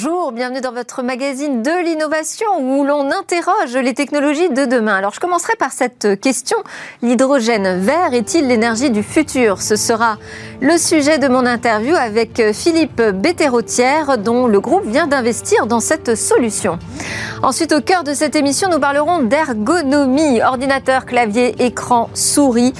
Bonjour, bienvenue dans votre magazine de l'innovation où l'on interroge les technologies de demain. Alors je commencerai par cette question. L'hydrogène vert est-il l'énergie du futur? Ce sera le sujet de mon interview avec Philippe Béterrotière dont le groupe vient d'investir dans cette solution. Ensuite, au cœur de cette émission, nous parlerons d'ergonomie, ordinateur, clavier, écran, souris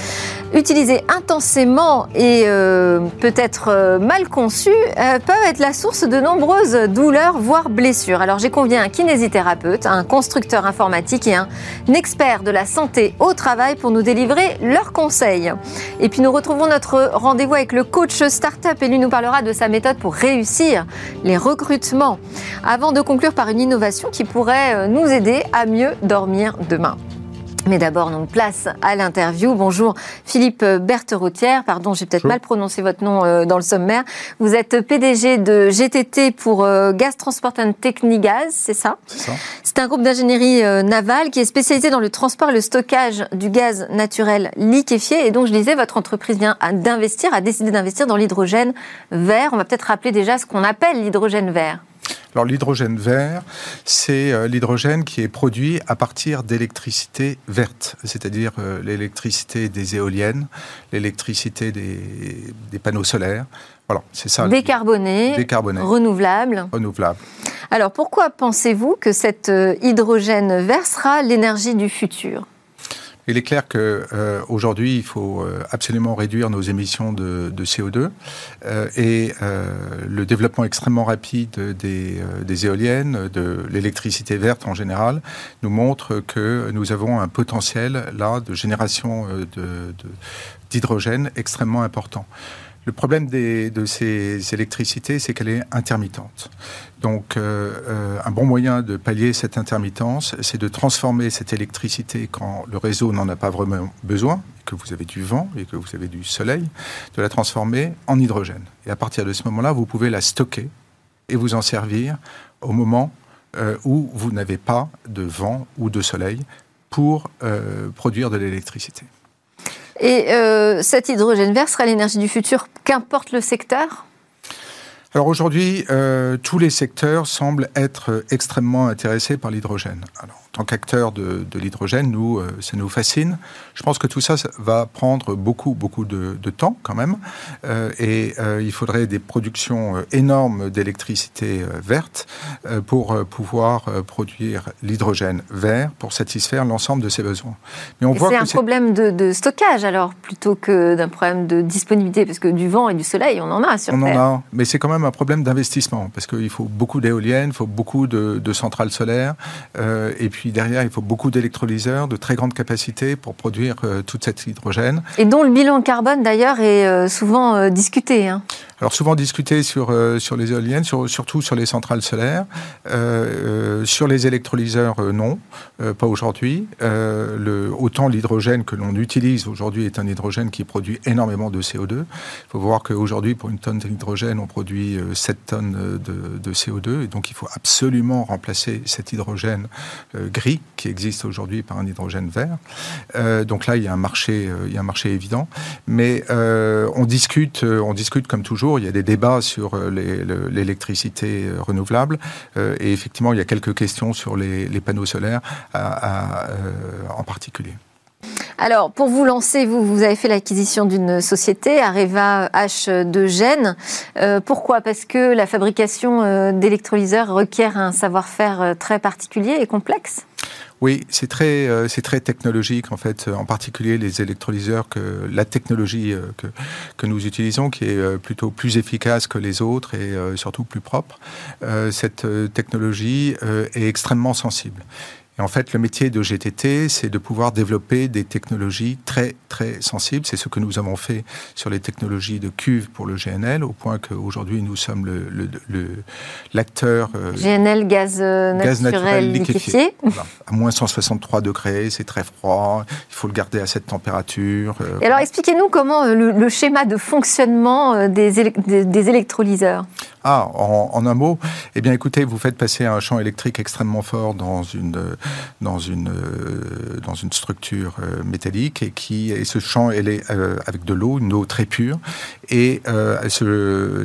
utilisés intensément et euh, peut-être euh, mal conçus, euh, peuvent être la source de nombreuses douleurs, voire blessures. Alors j'ai convié un kinésithérapeute, un constructeur informatique et un expert de la santé au travail pour nous délivrer leurs conseils. Et puis nous retrouvons notre rendez-vous avec le coach startup et lui nous parlera de sa méthode pour réussir les recrutements, avant de conclure par une innovation qui pourrait nous aider à mieux dormir demain. Mais d'abord, donc, place à l'interview. Bonjour Philippe Bertherotière. Pardon, j'ai peut-être mal prononcé votre nom euh, dans le sommaire. Vous êtes PDG de GTT pour euh, Gas Transport and Technigaz, c'est ça? C'est ça. C'est un groupe d'ingénierie euh, navale qui est spécialisé dans le transport et le stockage du gaz naturel liquéfié. Et donc, je disais, votre entreprise vient d'investir, a décidé d'investir dans l'hydrogène vert. On va peut-être rappeler déjà ce qu'on appelle l'hydrogène vert. Alors l'hydrogène vert, c'est euh, l'hydrogène qui est produit à partir d'électricité verte, c'est-à-dire euh, l'électricité des éoliennes, l'électricité des, des, panneaux solaires. Voilà, c'est ça. Décarboné, Décarboné, renouvelable. Renouvelable. Alors pourquoi pensez-vous que cet euh, hydrogène vert sera l'énergie du futur? Il est clair qu'aujourd'hui, euh, il faut euh, absolument réduire nos émissions de, de CO2 euh, et le développement extrêmement rapide des, éoliennes, de l'électricité verte en général, nous montre que nous avons un potentiel là de génération d'hydrogène extrêmement important. Le problème de ces électricités, c'est qu'elle est intermittente. Donc, euh, euh, un bon moyen de pallier cette intermittence, c'est de transformer cette électricité quand le réseau n'en a pas vraiment besoin, que vous avez du vent et que vous avez du soleil, de la transformer en hydrogène. Et à partir de ce moment-là, vous pouvez la stocker et vous en servir au moment euh, où vous n'avez pas de vent ou de soleil pour produire de l'électricité. Et cet hydrogène vert sera l'énergie du futur, qu'importe le secteur? Alors aujourd'hui, euh, tous les secteurs semblent être extrêmement intéressés par l'hydrogène. Tant qu'acteur de, de l'hydrogène, nous, euh, ça nous fascine. Je pense que tout ça, ça va prendre beaucoup, beaucoup de, de temps quand même. Euh, et euh, il faudrait des productions énormes d'électricité verte pour pouvoir produire l'hydrogène vert pour satisfaire l'ensemble de ces besoins. Mais on voit c'est un problème de, de, stockage alors, plutôt que d'un problème de disponibilité, parce que du vent et du soleil, on en a sur on Terre. On en a, mais c'est quand même un problème d'investissement, parce qu'il faut beaucoup d'éoliennes, il faut beaucoup de, de centrales solaires, euh, et puis derrière, il faut beaucoup d'électrolyseurs de très grande capacité pour produire euh, toute cette hydrogène. Et dont le bilan carbone, d'ailleurs, est euh, souvent euh, discuté. Hein. Alors souvent discuté sur, euh, sur les éoliennes, sur, surtout sur les centrales solaires, sur les électrolyseurs, non, pas aujourd'hui. autant l'hydrogène que l'on utilise aujourd'hui est un hydrogène qui produit énormément de CO2. Il faut voir qu'aujourd'hui, pour une tonne d'hydrogène, on produit 7 tonnes de, de, CO2, et donc il faut absolument remplacer cet hydrogène gris qui existe aujourd'hui par un hydrogène vert. Euh, donc là, il y a un marché, euh, il y a un marché évident, mais euh, on discute, on discute comme toujours. Il y a des débats sur l'électricité renouvelable, et effectivement, il y a quelques questions sur les, panneaux solaires en particulier. Alors, pour vous lancer, vous, avez fait l'acquisition d'une société, Areva H de Gênes. Euh, pourquoi? Parce que la fabrication euh, d'électrolyseurs requiert un savoir-faire euh, très particulier et complexe? Oui, c'est très, technologique en fait, en particulier les électrolyseurs la technologie que, nous utilisons, qui est plutôt plus efficace que les autres et surtout plus propre. Cette technologie est extrêmement sensible. Et en fait, le métier de GTT, c'est de pouvoir développer des technologies très, très sensibles. C'est ce que nous avons fait sur les technologies de cuve pour le GNL, au point qu'aujourd'hui, nous sommes l'acteur... Le, le, GNL, gaz, naturel, gaz naturel liquéfié. liquéfié. Voilà. À moins 163 degrés, c'est très froid, il faut le garder à cette température. Et alors, expliquez-nous comment le, le, schéma de fonctionnement des, élect des, des électrolyseurs. Ah, en, un mot, eh bien, écoutez, vous faites passer un champ électrique extrêmement fort dans une dans une dans une structure métallique et qui et ce champ, est avec de l'eau, une eau très pure, et ce,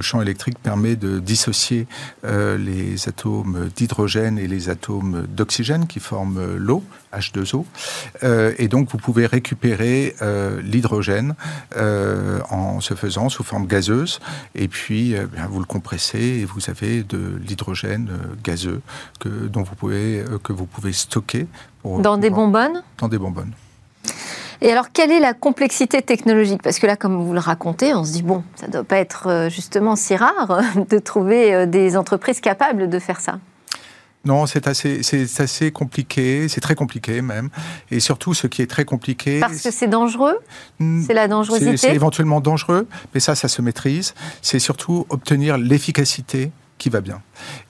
champ électrique permet de dissocier les atomes d'hydrogène et les atomes d'oxygène qui forment l'eau H2O. Euh, et donc, vous pouvez récupérer euh, l'hydrogène euh, en se faisant sous forme gazeuse. Et puis, vous le compressez et vous avez de l'hydrogène gazeux que, dont vous pouvez, que vous pouvez stocker. dans des bonbonnes? Dans des bonbonnes. Et alors, quelle est la complexité technologique? Parce que là, comme vous le racontez, on se dit, bon, ça ne doit pas être justement si rare de trouver des entreprises capables de faire ça. Non, c'est assez, c'est assez compliqué, c'est très compliqué même. Et surtout, ce qui est très compliqué. Parce que c'est dangereux hmm, C'est la dangerosité C'est éventuellement dangereux, mais ça, ça se maîtrise. C'est surtout obtenir l'efficacité qui va bien.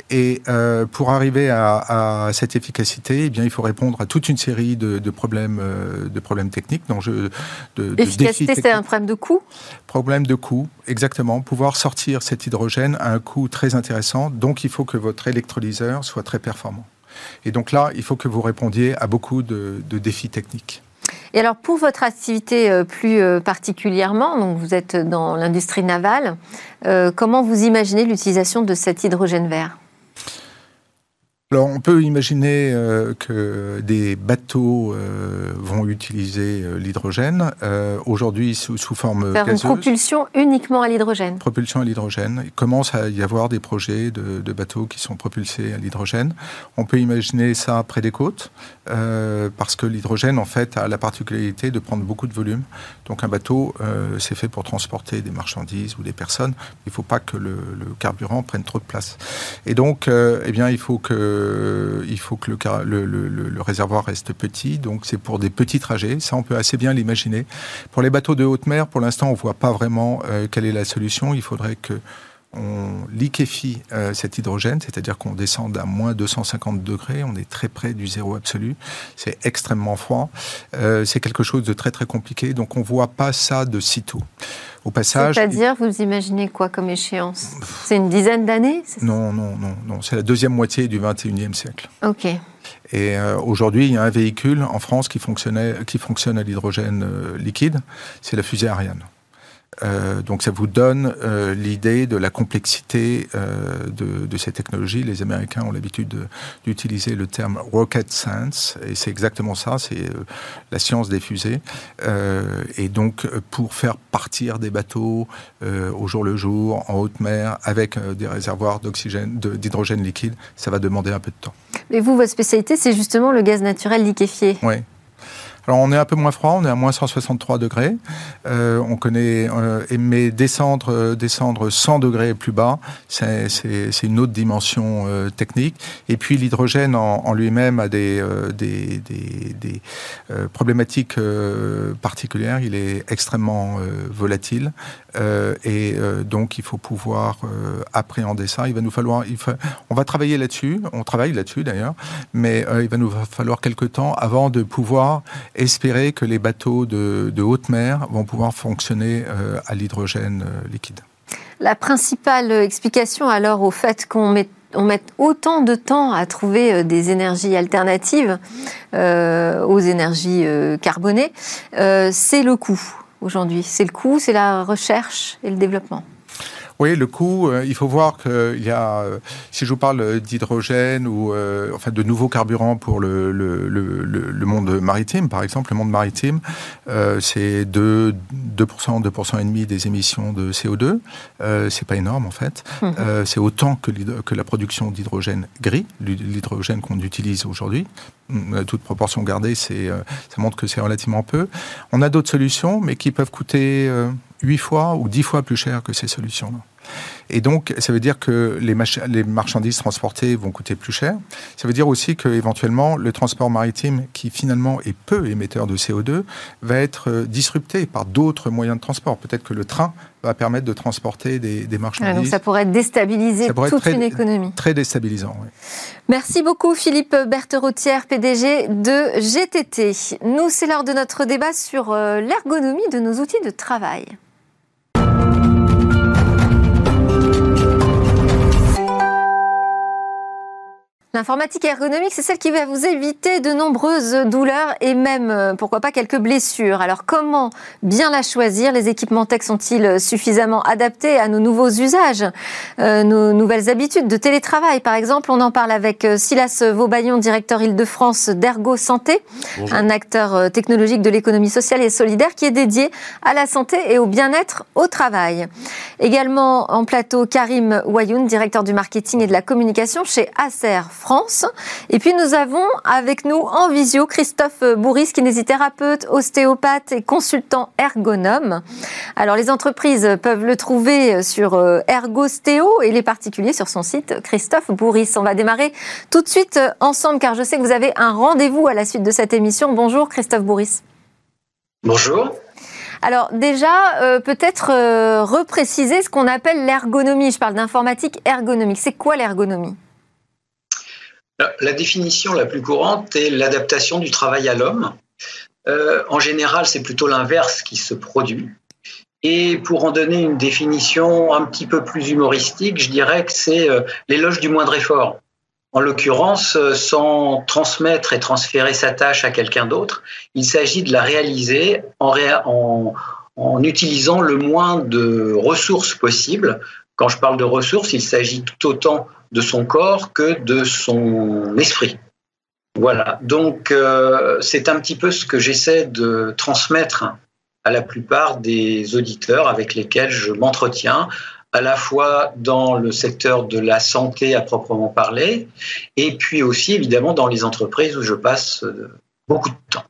Et euh, pour arriver à, cette efficacité, eh bien, il faut répondre à toute une série de, problèmes, euh, de problèmes techniques, d'enjeux, de, L'efficacité, c'est un problème de coût? Problème de coût, exactement. Pouvoir sortir cet hydrogène à un coût très intéressant. Donc, il faut que votre électrolyseur soit très performant. Et donc là, il faut que vous répondiez à beaucoup de, défis techniques. Et alors pour votre activité euh, plus particulièrement, donc vous êtes dans l'industrie navale, comment vous imaginez l'utilisation de cet hydrogène vert? Alors, on peut imaginer euh, que des bateaux euh, vont utiliser euh, l'hydrogène, aujourd'hui sous, forme Faire une propulsion uniquement à l'hydrogène. Propulsion à l'hydrogène. Il commence à y avoir des projets de, de bateaux qui sont propulsés à l'hydrogène. On peut imaginer ça près des côtes, parce que l'hydrogène, en fait, a la particularité de prendre beaucoup de volume. Donc, un bateau, c'est fait pour transporter des marchandises ou des personnes. Il ne faut pas que le, le, carburant prenne trop de place. Et donc, eh bien, il faut que euh, il faut que le, réservoir reste petit, donc c'est pour des petits trajets. Ça, on peut assez bien l'imaginer. Pour les bateaux de haute mer, pour l'instant, on ne voit pas vraiment euh, quelle est la solution. Il faudrait que on liquéfie euh, cet hydrogène, c'est-à-dire qu'on descend à moins 250 degrés, on est très près du zéro absolu, c'est extrêmement froid, c'est quelque chose de très très compliqué, donc on voit pas ça de sitôt. Au passage. C'est-à-dire, vous imaginez quoi comme échéance? C'est une dizaine d'années Non, non, non, non. C'est la deuxième moitié du 21e siècle. Ok. Et euh, aujourd'hui, il y a un véhicule en France qui, fonctionnait, qui fonctionne à l'hydrogène euh, liquide, c'est la fusée Ariane. Euh, donc ça vous donne euh, l'idée de la complexité euh, de, de, ces technologies. Les Américains ont l'habitude d'utiliser le terme rocket science, et c'est exactement ça, c'est la science des fusées. et donc pour faire partir des bateaux au jour le jour, en haute mer, avec des réservoirs d'oxygène, d'hydrogène liquide, ça va demander un peu de temps. Mais vous, votre spécialité, c'est justement le gaz naturel liquéfié. Oui. Alors on est un peu moins froid, on est à moins 163 degrés. Euh, on connaît, euh, mais descendre, euh, descendre 100 degrés plus bas, c'est une autre dimension euh, technique. Et puis l'hydrogène en, en lui-même a des, euh, des, des, des problématiques particulières. Il est extrêmement volatile et donc il faut pouvoir appréhender ça. Il va nous falloir, il on va travailler là-dessus, on travaille là-dessus d'ailleurs, mais il va nous falloir quelques temps avant de pouvoir espérer que les bateaux de, haute mer vont pouvoir fonctionner euh, à l'hydrogène euh, liquide. La principale explication alors au fait qu'on met on met autant de temps à trouver euh, des énergies alternatives aux énergies carbonées, c'est le coût aujourd'hui. C'est le coût, c'est la recherche et le développement. Oui, le coût, euh, il faut voir qu'il y a, euh, si je vous parle d'hydrogène ou euh, enfin de nouveaux carburants pour le, le, le, le, monde maritime, par exemple, le monde maritime, c'est 2, 2%, 2% et demi des émissions de CO2. c'est pas énorme en fait. Mhm. c'est autant que, que la production d'hydrogène gris, l'hydrogène qu'on utilise aujourd'hui. Toute proportion gardée, c'est, ça montre que c'est relativement peu. On a d'autres solutions, mais qui peuvent coûter 8 fois ou 10 fois plus cher que ces solutions-là. Et donc, ça veut dire que les, les, marchandises transportées vont coûter plus cher. Ça veut dire aussi qu'éventuellement, le transport maritime, qui finalement est peu émetteur de CO2, va être euh, disrupté par d'autres moyens de transport. Peut-être que le train va permettre de transporter des, des marchandises. donc ça pourrait déstabiliser toute une économie. Très déstabilisant, oui. Merci beaucoup Philippe Bertherotière, PDG de GTT. Nous, c'est l'heure de notre débat sur euh, l'ergonomie de nos outils de travail. L'informatique ergonomique, c'est celle qui va vous éviter de nombreuses douleurs et même, euh, pourquoi pas, quelques blessures. Alors comment bien la choisir? Les équipements tech sont-ils suffisamment adaptés à nos nouveaux usages, euh, nos nouvelles habitudes de télétravail? Par exemple, on en parle avec euh, Silas Vaubaillon, directeur Île-de-France d'Ergo Santé, un acteur technologique de l'économie sociale et solidaire qui est dédié à la santé et au bien-être au travail. Également en plateau, Karim Wayoun, directeur du marketing et de la communication chez Acer France. Et puis nous avons avec nous en visio Christophe Bourris, kinésithérapeute, ostéopathe et consultant ergonome. Alors les entreprises peuvent le trouver sur euh, Ergostéo et les particuliers sur son site Christophe Bourris. On va démarrer tout de suite ensemble car je sais que vous avez un rendez-vous à la suite de cette émission. Bonjour Christophe Bourris. Bonjour. Alors déjà, euh, peut-être euh, repréciser ce qu'on appelle l'ergonomie. Je parle d'informatique ergonomique. C'est quoi l'ergonomie? La définition la plus courante est l'adaptation du travail à l'homme. Euh, en général, c'est plutôt l'inverse qui se produit. Et pour en donner une définition un petit peu plus humoristique, je dirais que c'est euh, l'éloge du moindre effort. En l'occurrence, euh, sans transmettre et transférer sa tâche à quelqu'un d'autre, il s'agit de la réaliser en, en utilisant le moins de ressources possibles. Quand je parle de ressources, il s'agit tout autant de son corps que de son esprit. Voilà, donc euh, c'est un petit peu ce que j'essaie de transmettre à la plupart des auditeurs avec lesquels je m'entretiens, à la fois dans le secteur de la santé à proprement parler, et puis aussi évidemment dans les entreprises où je passe euh, beaucoup de temps.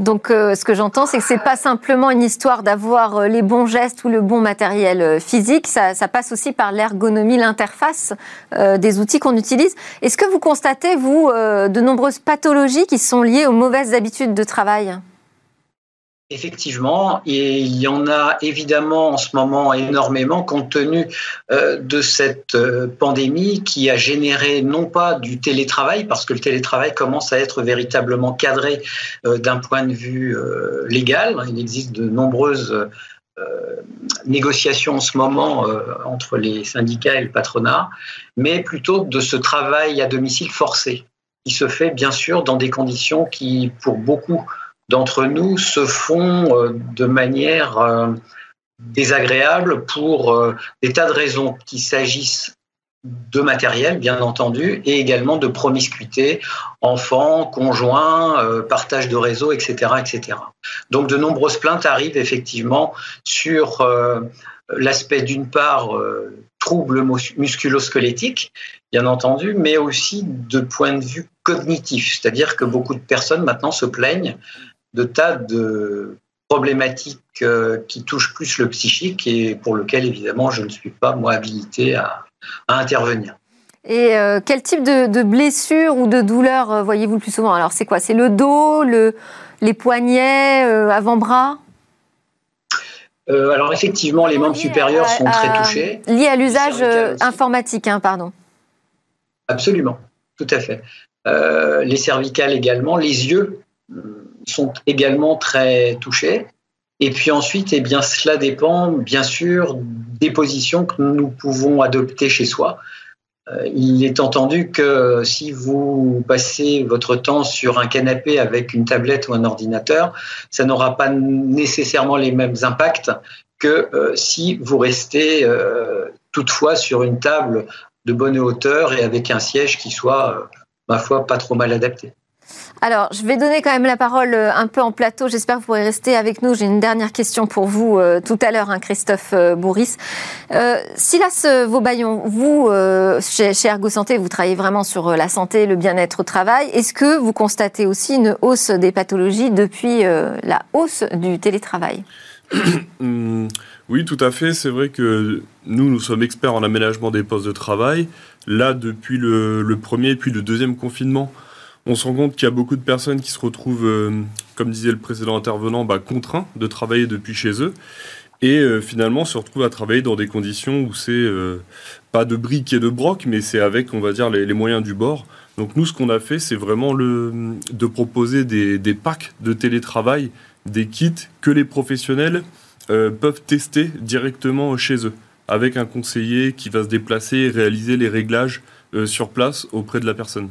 Donc, euh, ce que j'entends, c'est que c'est pas simplement une histoire d'avoir euh, les bons gestes ou le bon matériel euh, physique. Ça, passe aussi par l'ergonomie, l'interface des outils qu'on utilise. Est-ce que vous constatez, vous, de nombreuses pathologies qui sont liées aux mauvaises habitudes de travail? Effectivement, il y en a évidemment en ce moment énormément compte tenu euh, de cette euh, pandémie qui a généré non pas du télétravail, parce que le télétravail commence à être véritablement cadré euh, d'un point de vue légal. Il existe de nombreuses négociations en ce moment entre les syndicats et le patronat, mais plutôt de ce travail à domicile forcé, qui se fait bien sûr dans des conditions qui, pour beaucoup, d'entre nous se font euh, de manière euh, désagréable pour euh, des tas de raisons, qu'il s'agisse de matériel, bien entendu, et également de promiscuité, enfants, conjoints, partage de réseau, etc., etc. Donc de nombreuses plaintes arrivent effectivement sur l'aspect d'une part troubles musculo-squelettiques, bien entendu, mais aussi de point de vue cognitif, c'est-à-dire que beaucoup de personnes maintenant se plaignent de tas de problématiques euh, qui touchent plus le psychique et pour lequel évidemment je ne suis pas moi habilité à, intervenir. Et euh, quel type de, blessures ou de douleurs euh, voyez-vous le plus souvent? Alors c'est quoi? C'est le dos, le, les poignets, avant-bras? Alors effectivement, les membres supérieurs sont très touchés. Liés à l'usage informatique, hein, pardon. Absolument, tout à fait. les cervicales également, les yeux sont également très touchés. Et puis ensuite, eh bien, cela dépend bien sûr des positions que nous pouvons adopter chez soi. Euh, il est entendu que si vous passez votre temps sur un canapé avec une tablette ou un ordinateur, ça n'aura pas nécessairement les mêmes impacts que euh, si vous restez euh, toutefois sur une table de bonne hauteur et avec un siège qui soit, ma foi, pas trop mal adapté. Alors, je vais donner quand même la parole euh, un peu en plateau. J'espère que vous pourrez rester avec nous. J'ai une dernière question pour vous euh, tout à l'heure, hein, Christophe euh, Bourris. Silas Vaubaillon, vous, chez, chez, Ergo Santé, vous travaillez vraiment sur la santé, le bien-être au travail. Est-ce que vous constatez aussi une hausse des pathologies depuis la hausse du télétravail? Hum, Oui, tout à fait. C'est vrai que nous, nous sommes experts en aménagement des postes de travail. Là, depuis le, le premier puis le deuxième confinement, on se rend compte qu'il y a beaucoup de personnes qui se retrouvent, euh, comme disait le précédent intervenant, bah, contraints de travailler depuis chez eux et euh, finalement se retrouvent à travailler dans des conditions où c'est euh, pas de briques et de broc, mais c'est avec, on va dire, les, moyens du bord. Donc nous, ce qu'on a fait, c'est vraiment de proposer des, des, packs de télétravail, des kits que les professionnels peuvent tester directement chez eux, avec un conseiller qui va se déplacer et réaliser les réglages sur place auprès de la personne.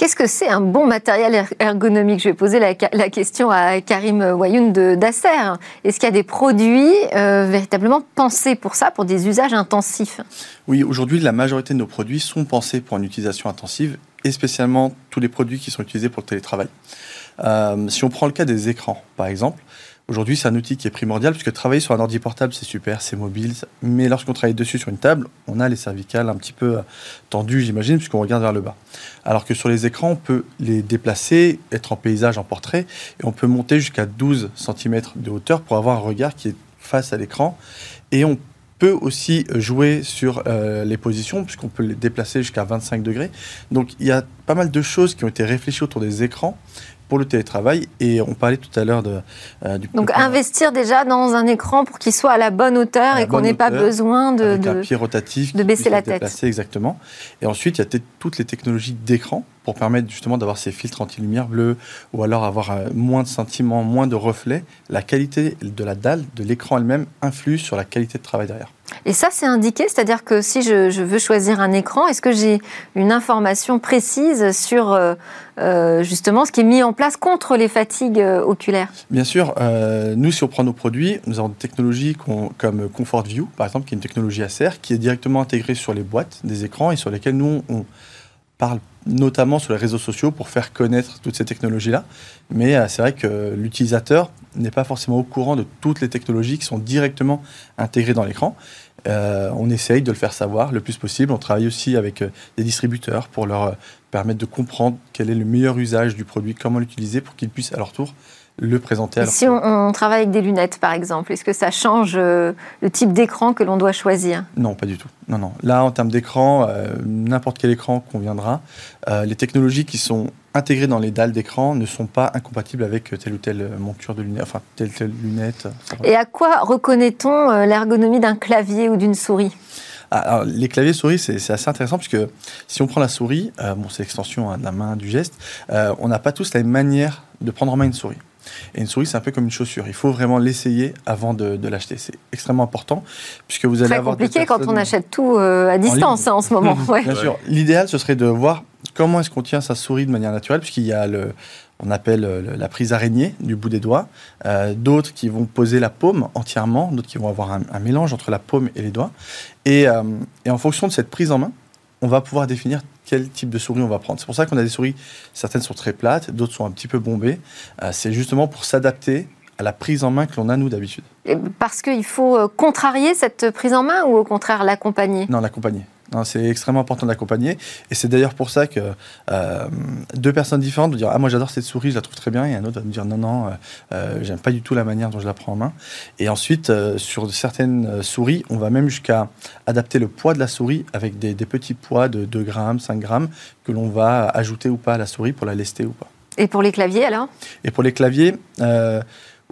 Qu'est-ce que c'est un bon matériel er-, ergonomique? Je vais poser la, question à Karim Wayoun d'Acer. Est-ce qu'il y a des produits euh, véritablement pensés pour ça, pour des usages intensifs? Oui, aujourd'hui, la majorité de nos produits sont pensés pour une utilisation intensive, et spécialement tous les produits qui sont utilisés pour le télétravail. Euh, si on prend le cas des écrans, par exemple, Aujourd'hui, c'est un outil qui est primordial puisque travailler sur un ordi portable, c'est super, c'est mobile. Mais lorsqu'on travaille dessus sur une table, on a les cervicales un petit peu euh, tendues, j'imagine, puisqu'on regarde vers le bas. Alors que sur les écrans, on peut les déplacer, être en paysage, en portrait, et on peut monter jusqu'à 12 cm de hauteur pour avoir un regard qui est face à l'écran. Et on peut aussi jouer sur euh, les positions, puisqu'on peut les déplacer jusqu'à 25 degrés. Donc il y a pas mal de choses qui ont été réfléchies autour des écrans pour le télétravail. Et on parlait tout à l'heure de, euh, du. Donc investir déjà dans un écran pour qu'il soit à la bonne hauteur et qu'on n'ait pas besoin de, de, un pied rotatif, de baisser la tête. exactement. Et ensuite, il y a toutes les technologies d'écran pour permettre justement d'avoir ces filtres anti-lumière bleue ou alors avoir euh, moins de sentiments, moins de reflets. La qualité de la dalle, de l'écran elle-même, influe sur la qualité de travail derrière. Et ça, c'est indiqué, c'est-à-dire que si je, veux choisir un écran, est-ce que j'ai une information précise sur euh, euh, justement ce qui est mis en place contre les fatigues oculaires? Bien sûr. nous, si on prend nos produits, nous avons des technologies comme Comfort View, par exemple, qui est une technologie Acer, qui est directement intégrée sur les boîtes des écrans et sur lesquelles nous, on parle notamment sur les réseaux sociaux pour faire connaître toutes ces technologies-là. Mais euh, c'est vrai que l'utilisateur n'est pas forcément au courant de toutes les technologies qui sont directement intégrées dans l'écran. Euh, on essaye de le faire savoir le plus possible. On travaille aussi avec euh, des distributeurs pour leur permettre de comprendre quel est le meilleur usage du produit, comment l'utiliser pour qu'ils puissent à leur tour le présenter. si on, travaille avec des lunettes, par exemple, est-ce que ça change euh, le type d'écran que l'on doit choisir? Non, pas du tout. Non, non. Là, en termes d'écran, euh, n'importe quel écran conviendra. Euh, les technologies qui sont intégrées dans les dalles d'écran ne sont pas incompatibles avec telle ou telle monture de lunettes, enfin telle ou telle lunette. Et à quoi reconnaît-on l'ergonomie d'un clavier ou d'une souris? Ah, alors, les claviers souris, c'est assez intéressant parce que si on prend la souris, bon, c'est l'extension hein, de la main, du geste, on n'a pas tous la même manière de prendre en main une souris. Et une souris, c'est un peu comme une chaussure. Il faut vraiment l'essayer avant de, l'acheter. C'est extrêmement important puisque vous allez Très avoir. compliqué quand on achète tout euh, à distance en, hein, en ce moment. Bien sûr. L'idéal, ce serait de voir comment est-ce qu'on tient sa souris de manière naturelle, puisqu'il y a le, on appelle euh, la prise araignée du bout des doigts. Euh, d'autres qui vont poser la paume entièrement, d'autres qui vont avoir un, mélange entre la paume et les doigts. Et, et en fonction de cette prise en main, on va pouvoir définir quel type de souris on va prendre. C'est pour ça qu'on a des souris, certaines sont très plates, d'autres sont un petit peu bombées. Euh, c'est justement pour s'adapter à la prise en main que l'on a, nous, d'habitude. Parce qu'il faut euh, contrarier cette prise en main ou au contraire l'accompagner? Non, l'accompagner. C'est extrêmement important de l'accompagner. Et c'est d'ailleurs pour ça que euh, deux personnes différentes vont dire Ah, moi j'adore cette souris, je la trouve très bien. Et un autre va me dire Non, non, euh, euh, j'aime pas du tout la manière dont je la prends en main. Et ensuite, sur certaines souris, on va même jusqu'à adapter le poids de la souris avec des, petits poids de 2 grammes, 5 grammes que l'on va ajouter ou pas à la souris pour la lester ou pas. Et pour les claviers alors? Et pour les claviers,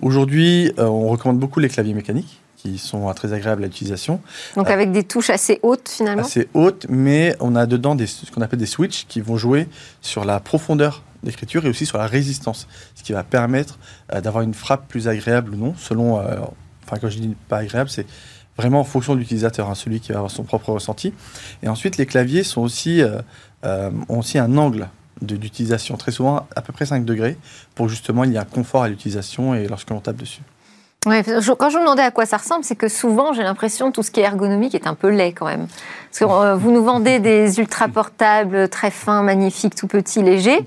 aujourd'hui, on recommande beaucoup les claviers mécaniques qui sont très agréables à l'utilisation. Donc avec des touches assez hautes finalement Assez hautes, mais on a dedans des, ce qu'on appelle des switches qui vont jouer sur la profondeur d'écriture et aussi sur la résistance, ce qui va permettre euh, d'avoir une frappe plus agréable ou non, selon, euh, enfin quand je dis pas agréable, c'est vraiment en fonction de l'utilisateur, hein, celui qui va avoir son propre ressenti. Et ensuite, les claviers sont aussi, euh, ont aussi un angle d'utilisation, très souvent à peu près 5 degrés, pour justement il y a un confort à l'utilisation et lorsque l'on tape dessus quand je vous demandais à quoi ça ressemble, c'est que souvent j'ai l'impression que tout ce qui est ergonomique est un peu laid quand même. Parce que euh, vous nous vendez des ultra portables très fins, magnifiques, tout petits, légers.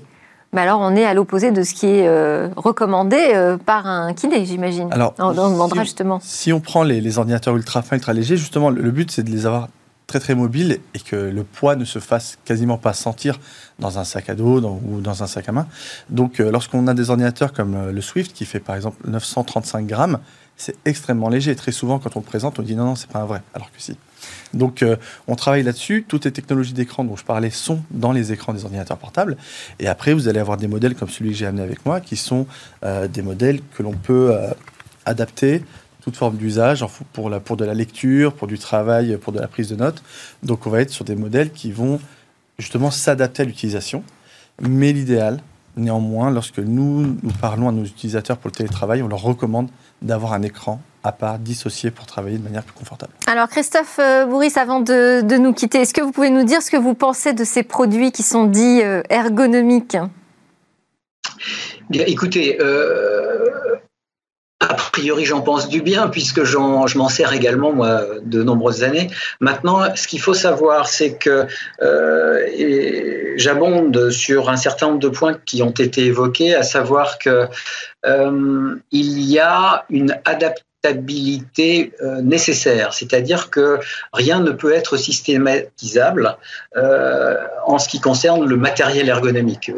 Mais alors, on est à l'opposé de ce qui est euh, recommandé euh, par un kiné, j'imagine. Alors, on, demandera si, justement. Si on prend les, ordinateurs ultra fins, ultra légers, justement, le but, c'est de les avoir très très mobiles et que le poids ne se fasse quasiment pas sentir dans un sac à dos ou dans un sac à main. Donc euh, lorsqu'on a des ordinateurs comme euh, le Swift qui fait par exemple 935 grammes, c'est extrêmement léger. Très souvent quand on le présente, on dit non non c'est pas un vrai, alors que si. Donc euh, on travaille là-dessus. Toutes les technologies d'écran dont je parlais sont dans les écrans des ordinateurs portables. Et après vous allez avoir des modèles comme celui que j'ai amené avec moi qui sont des modèles que l'on peut adapter toute forme d'usage pour, la, pour de la lecture, pour du travail, pour de la prise de notes. Donc on va être sur des modèles qui vont justement s'adapter à l'utilisation. Mais l'idéal, Néanmoins, lorsque nous, nous parlons à nos utilisateurs pour le télétravail, on leur recommande d'avoir un écran à part, dissocié pour travailler de manière plus confortable. Alors Christophe euh, Bourris, avant de, nous quitter, est-ce que vous pouvez nous dire ce que vous pensez de ces produits qui sont dits euh, ergonomiques? Bien, écoutez, euh, a priori, j'en pense du bien puisque je m'en sers également, moi, de nombreuses années. Maintenant, ce qu'il faut savoir, c'est que euh, j'abonde sur un certain nombre de points qui ont été évoqués, à savoir que euh, il y a une adaptabilité euh, nécessaire, c'est-à-dire que rien ne peut être systématisable en ce qui concerne le matériel ergonomique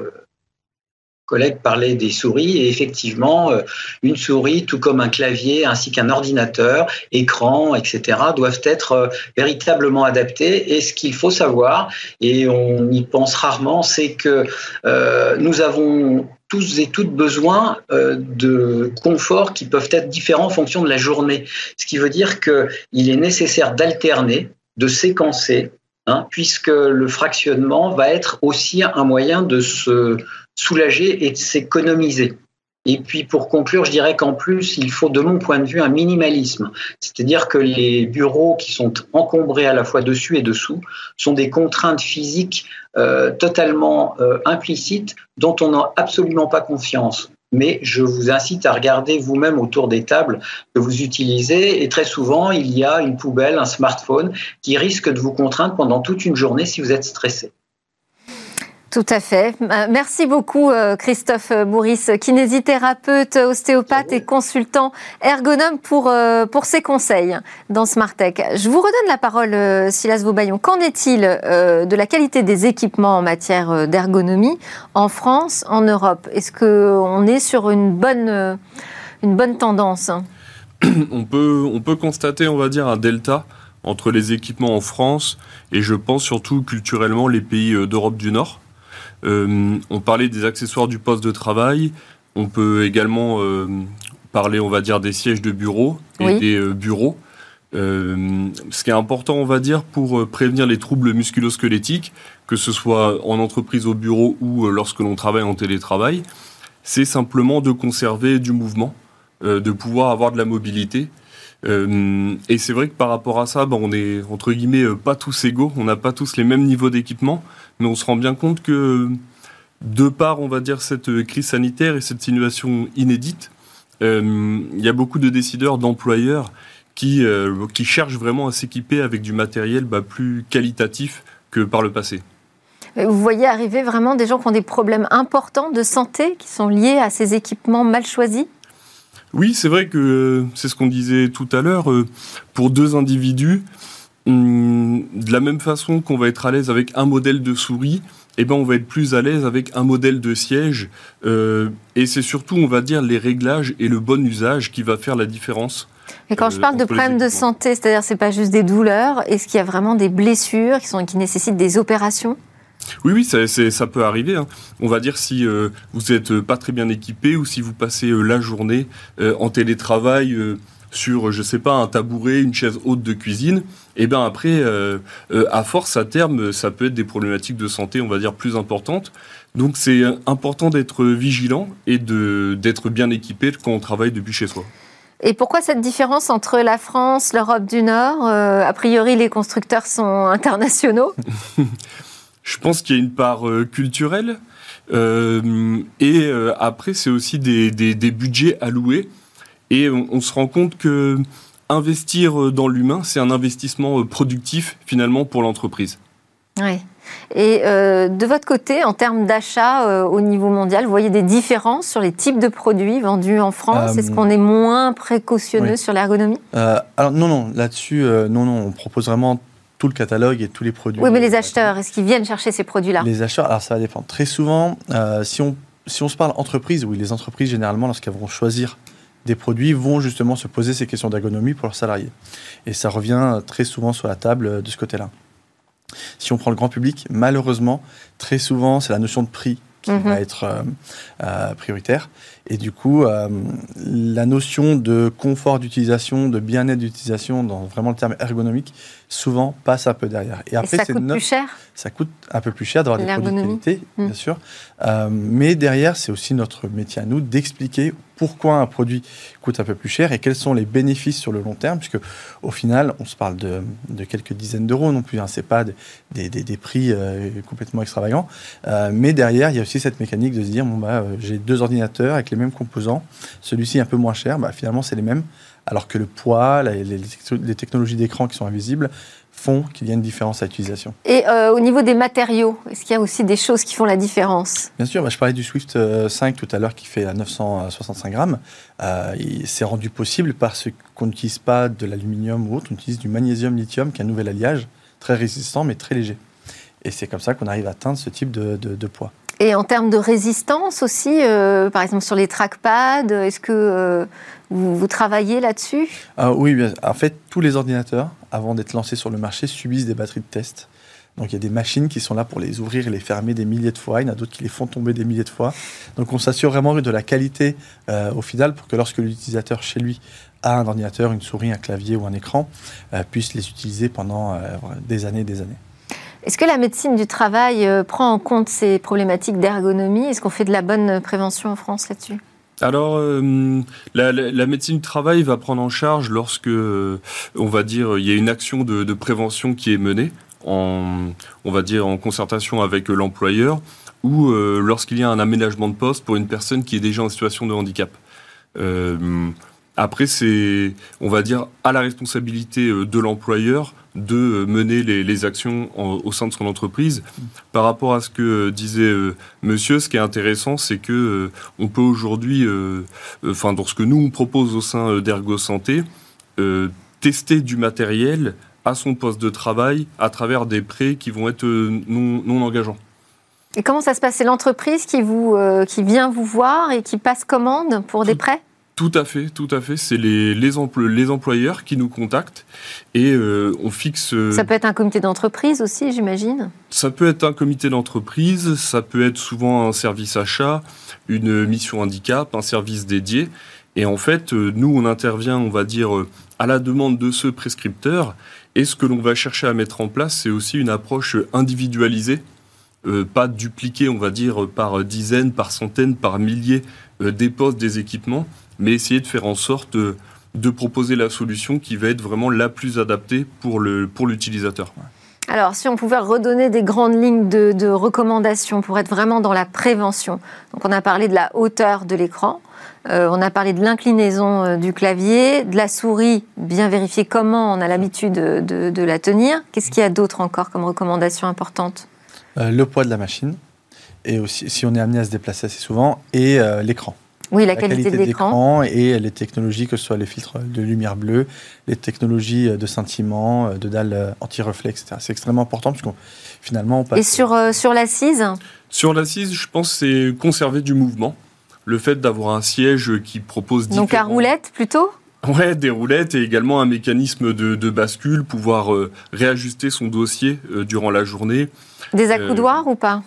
collègue parlait des souris et effectivement, euh, une souris, tout comme un clavier ainsi qu'un ordinateur, écran, etc., doivent être euh, véritablement adaptés. Et ce qu'il faut savoir, et on y pense rarement, c'est que euh, nous avons tous et toutes besoin de confort qui peuvent être différents en fonction de la journée. Ce qui veut dire qu'il est nécessaire d'alterner, de séquencer, hein, puisque le fractionnement va être aussi un moyen de se soulager et de s'économiser. Et puis pour conclure, je dirais qu'en plus, il faut de mon point de vue un minimalisme. C'est-à-dire que les bureaux qui sont encombrés à la fois dessus et dessous sont des contraintes physiques euh, totalement euh, implicites dont on n'a absolument pas confiance. Mais je vous incite à regarder vous-même autour des tables que vous utilisez. Et très souvent, il y a une poubelle, un smartphone qui risque de vous contraindre pendant toute une journée si vous êtes stressé. Tout à fait. Euh, merci beaucoup euh, Christophe Bourris, kinésithérapeute, ostéopathe et consultant ergonome pour, euh, pour ses conseils dans Smartech. Je vous redonne la parole Silas Vaubaillon. Qu'en est-il de la qualité des équipements en matière d'ergonomie en France, en Europe? Est-ce qu'on est sur une bonne, une bonne tendance? On peut, on peut constater, on va dire, un delta entre les équipements en France et je pense surtout culturellement les pays d'Europe du Nord. Euh, on parlait des accessoires du poste de travail. On peut également euh, parler, on va dire, des sièges de bureau et des euh, bureaux. ce qui est important, on va dire, pour prévenir les troubles musculosquelettiques, que ce soit en entreprise au bureau ou lorsque l'on travaille en télétravail, c'est simplement de conserver du mouvement, de pouvoir avoir de la mobilité. et c'est vrai que par rapport à ça, ben, on est entre guillemets pas tous égaux, on n'a pas tous les mêmes niveaux d'équipement mais on se rend bien compte que de par, on va dire, cette crise sanitaire et cette situation inédite, euh, il y a beaucoup de décideurs, d'employeurs qui, euh, qui cherchent vraiment à s'équiper avec du matériel bah, plus qualitatif que par le passé. Vous voyez arriver vraiment des gens qui ont des problèmes importants de santé qui sont liés à ces équipements mal choisis? Oui, c'est vrai que c'est ce qu'on disait tout à l'heure. Euh, pour deux individus, de la même façon qu'on va être à l'aise avec un modèle de souris, eh ben on va être plus à l'aise avec un modèle de siège. Euh, et c'est surtout, on va dire, les réglages et le bon usage qui va faire la différence. Et quand je euh, parle de problèmes de santé, c'est-à-dire c'est pas juste des douleurs, est-ce qu'il y a vraiment des blessures qui, sont, qui nécessitent des opérations? Oui, oui, ça, ça peut arriver. Hein. On va dire si euh, vous n'êtes pas très bien équipé ou si vous passez la journée en télétravail sur, je sais pas, un tabouret, une chaise haute de cuisine, et eh bien après, euh, euh, à force, à terme, ça peut être des problématiques de santé, on va dire, plus importantes. Donc c'est important d'être vigilant et d'être bien équipé quand on travaille depuis chez soi. Et pourquoi cette différence entre la France, l'Europe du Nord euh, A priori, les constructeurs sont internationaux? Je pense qu'il y a une part culturelle. et après, c'est aussi des, des, budgets alloués. Et on, se rend compte que investir euh, dans l'humain, c'est un investissement euh, productif finalement pour l'entreprise. Oui. Et euh, de votre côté, en termes d'achat au niveau mondial, vous voyez des différences sur les types de produits vendus en France? Est-ce qu'on est moins précautionneux sur l'ergonomie? Alors non, non, là-dessus, non, non, on propose vraiment tout le catalogue et tous les produits. Oui, mais les acheteurs, est-ce qu'ils viennent chercher ces produits-là? Les acheteurs, alors ça va dépendre. Très souvent, si, on, si on se parle entreprise, oui, les entreprises, généralement, lorsqu'elles vont choisir des produits vont justement se poser ces questions d'ergonomie pour leurs salariés. Et ça revient très souvent sur la table de ce côté-là. Si on prend le grand public, malheureusement, très souvent, c'est la notion de prix qui va Mhm. être euh, euh, prioritaire. Et du coup, euh, la notion de confort d'utilisation, de bien-être d'utilisation, dans vraiment le terme ergonomique, souvent passe un peu derrière. Et ça c'est coûte notre- plus cher? Ça coûte un peu plus cher d'avoir des produits de qualité, Mm. bien sûr. Euh, mais derrière, c'est aussi notre métier à nous d'expliquer pourquoi un produit coûte un peu plus cher et quels sont les bénéfices sur le long terme, puisque au final, on se parle de, quelques dizaines d'euros non plus. Hein, c'est pas des, prix euh, complètement extravagants. Euh, mais derrière, il y a aussi cette mécanique de se dire bon bah, euh, j'ai deux ordinateurs avec les mêmes composants. Celui-ci est un peu moins cher, bah, finalement c'est les mêmes, alors que le poids, les technologies d'écran qui sont invisibles font qu'il y a une différence à l'utilisation. Et euh, au niveau des matériaux, est-ce qu'il y a aussi des choses qui font la différence? Bien sûr, bah, je parlais du Swift euh, 5 tout à l'heure qui fait à 965 grammes. Euh, il s'est rendu possible parce qu'on n'utilise pas de l'aluminium ou autre, on utilise du magnésium lithium qui est un nouvel alliage très résistant mais très léger. Et c'est comme ça qu'on arrive à atteindre ce type de, de- de poids. Et en termes de résistance aussi, euh, par exemple sur les trackpads, est-ce que euh, vous, vous travaillez là-dessus? Ah oui, bien- en fait, tous les ordinateurs, avant d'être lancés sur le marché, subissent des batteries de test. Donc il y a des machines qui sont là pour les ouvrir et les fermer des milliers de fois. Il y en a d'autres qui les font tomber des milliers de fois. Donc on s'assure vraiment de la qualité euh, au final pour que lorsque l'utilisateur chez lui a un ordinateur, une souris, un clavier ou un écran, euh, puisse les utiliser pendant euh, des années et des années. Est-ce que la médecine du travail prend en compte ces problématiques d'ergonomie? Est-ce qu'on fait de la bonne prévention en France là-dessus? Alors, euh, la, médecine du travail va prendre en charge lorsque, euh, on va dire, il y a une action de, prévention qui est menée, en, on va dire, en concertation avec euh, l'employeur, ou lorsqu'il y a un aménagement de poste pour une personne qui est déjà en situation de handicap. Après, c'est, on va dire, à la responsabilité de l'employeur de mener les, les actions en- au sein de son entreprise. Par rapport à ce que euh, disait euh, monsieur, ce qui est intéressant, c'est que euh, on peut aujourd'hui, enfin, dans ce que nous on propose au sein d'Ergo Santé, tester du matériel à son poste de travail à travers des prêts qui vont être non, non engageants. Et comment ça se passe? C'est l'entreprise qui, vous, euh, qui vient vous voir et qui passe commande pour des prêts? Tout à fait, tout à fait. C'est les, les, empl- les employeurs qui nous contactent et euh, on fixe. euh, Ça peut être un comité d'entreprise aussi, j'imagine. Ça peut être un comité d'entreprise, ça peut être souvent un service achat, une mission handicap, un service dédié. Et en fait, euh, nous, on intervient, on va dire, à la demande de ce prescripteur. Et ce que l'on va chercher à mettre en place, c'est aussi une approche individualisée, pas dupliquée, on va dire, par dizaines, par centaines, par milliers des postes, des équipements, mais essayer de faire en sorte euh, de proposer la solution qui va être vraiment la plus adaptée pour le pour l'utilisateur. Alors, si on pouvait redonner des grandes lignes de, de recommandations pour être vraiment dans la prévention. Donc, on a parlé de la hauteur de l'écran, euh, on a parlé de l'inclinaison euh, du clavier, de la souris, bien vérifier comment on a l'habitude de, de- de la tenir. Qu'est-ce qu'il y a d'autre encore comme recommandation importante Euh, le poids de la machine, et aussi si on est amené à se déplacer assez souvent, et euh, l'écran. Oui, la, qualité, de l'écran. et les technologies, que ce soit les filtres de lumière bleue, les technologies de scintillement, euh, de dalles euh, anti-reflet, etc. C'est extrêmement important parce qu'on finalement on passe. Et sur, euh, sur l'assise? Sur l'assise, je pense que c'est conserver du mouvement. Le fait d'avoir un siège qui propose Donc à différents- roulette plutôt? Ouais, des roulettes et également un mécanisme de, de bascule, pouvoir euh, réajuster son dossier euh, durant la journée. Des accoudoirs ou pas?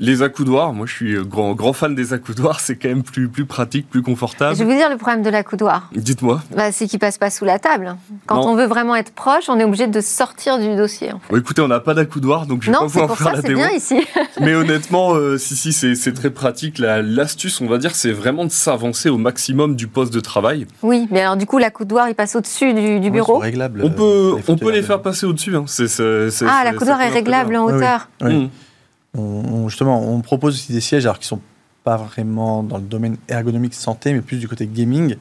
Les accoudoirs, moi je suis euh, grand, grand fan des accoudoirs, c'est quand même plus, plus pratique, plus Je confortable. vais vous dire le problème de l'accoudoir. Dites-moi. Bah, c'est qu'il passe pas sous la table. Quand Non. on veut vraiment être proche, on est obligé de sortir du dossier. en fait. Bon, écoutez, on n'a pas d'accoudoir, donc je vais Non, pas c'est pouvoir pour faire ça, la c'est démo. bien ici. Mais honnêtement, euh, si, si, c'est c'est très pratique. La- L'astuce, on va dire, c'est vraiment de s'avancer au maximum du poste de travail. Oui, mais alors du coup, l'accoudoir, il passe au-dessus du, bureau. On euh, peut, on peut les faire passer au-dessus. Hein. Ah, l'accoudoir est réglable en oui. hauteur. Oui. Mmh. On- on- justement, on propose aussi des sièges alors qui sont pas vraiment dans le domaine ergonomique santé, mais plus du côté gaming.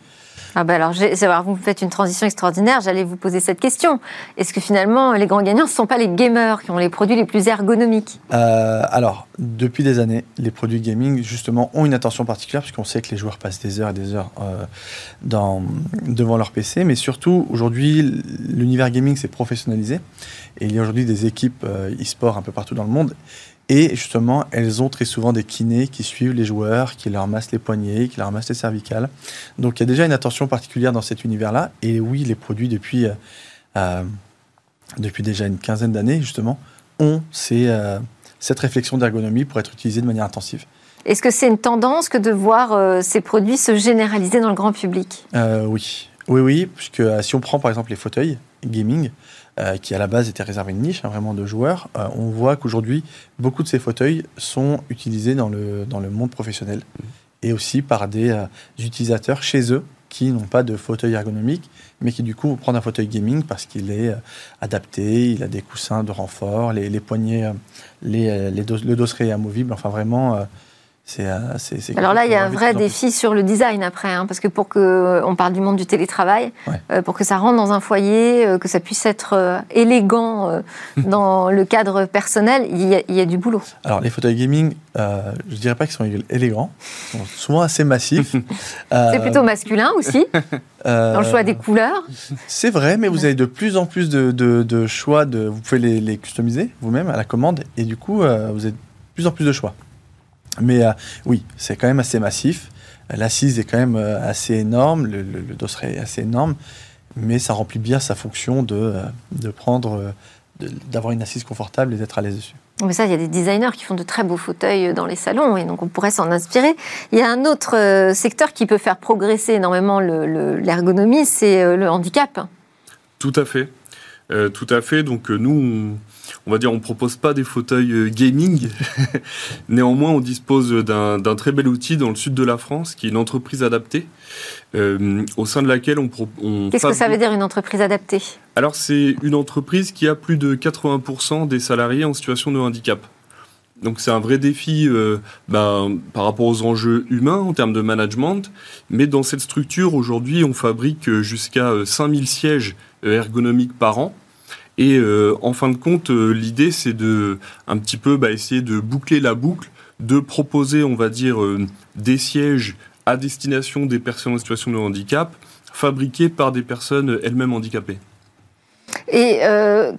Ah bah alors, vrai, vous faites une transition extraordinaire. J'allais vous poser cette question. Est-ce que finalement, les grands gagnants, ce ne sont pas les gamers qui ont les produits les plus ergonomiques? Euh, alors, depuis des années, les produits gaming, justement, ont une attention particulière, puisqu'on sait que les joueurs passent des heures et des heures euh, dans, devant leur PC. Mais surtout, aujourd'hui, l'univers gaming s'est professionnalisé. Et il y a aujourd'hui des équipes euh, e-sport un peu partout dans le monde. Et justement, elles ont très souvent des kinés qui suivent les joueurs, qui leur massent les poignets, qui leur massent les cervicales. Donc il y a déjà une attention particulière dans cet univers-là. Et oui, les produits, depuis, euh, euh, depuis déjà une quinzaine d'années, justement, ont ces, euh, cette réflexion d'ergonomie pour être utilisés de manière intensive. Est-ce que c'est une tendance que de voir ces produits se généraliser dans le grand public? Oui, oui, oui, puisque si on prend par exemple les fauteuils gaming, qui à la base étaient réservés une niche, hein, vraiment de joueurs, on voit qu'aujourd'hui, beaucoup de ces fauteuils sont utilisés dans le, dans le monde professionnel et aussi par des utilisateurs chez eux qui n'ont pas de fauteuil ergonomique, mais qui du coup vont prendre un fauteuil gaming parce qu'il est euh, adapté, il a des coussins de renfort, les, les poignets, euh, les, euh, les le dosseret est amovible, enfin vraiment euh, Alors là, il y a un vrai défi sur le design après, hein, parce que pour que euh, on parle du monde du télétravail, euh, pour que ça rentre dans un foyer, que ça puisse être élégant dans le cadre personnel, il y, a, du boulot. Alors les fauteuils gaming, je dirais pas qu'ils sont élégants, ils sont souvent assez massifs. c'est plutôt masculin aussi, dans le choix des couleurs. C'est vrai, mais vous avez de plus en plus de, choix. De, vous pouvez les, les customiser vous-même à la commande, et du coup, vous avez de plus en plus de choix. Mais euh, oui, c'est quand même assez massif. L'assise est quand même euh, assez énorme, le, dosseret est assez énorme, mais ça remplit bien sa fonction de, euh, de prendre, d'avoir une assise confortable et d'être à l'aise dessus. Mais ça, il y a des designers qui font de très beaux fauteuils dans les salons, et donc on pourrait s'en inspirer. Il y a un autre secteur qui peut faire progresser énormément l'ergonomie, c'est le handicap. Tout à fait. tout à fait. Donc nous, on va dire, on propose pas des fauteuils euh, gaming. Néanmoins, on dispose d'un très bel outil dans le sud de la France, qui est une entreprise adaptée, euh, au sein de laquelle on. on Qu'est-ce que ça veut dire une entreprise adaptée? Alors, c'est une entreprise qui a plus de 80% des salariés en situation de handicap. Donc c'est un vrai défi euh, ben, par rapport aux enjeux humains en termes de management. Mais dans cette structure, aujourd'hui, on fabrique jusqu'à 5000 sièges ergonomiques par an. Et euh, en fin de compte, euh, l'idée, c'est de un petit peu bah, essayer de boucler la boucle, de proposer, on va dire, euh, des sièges à destination des personnes en situation de handicap, fabriqués par des personnes elles-mêmes handicapées. Et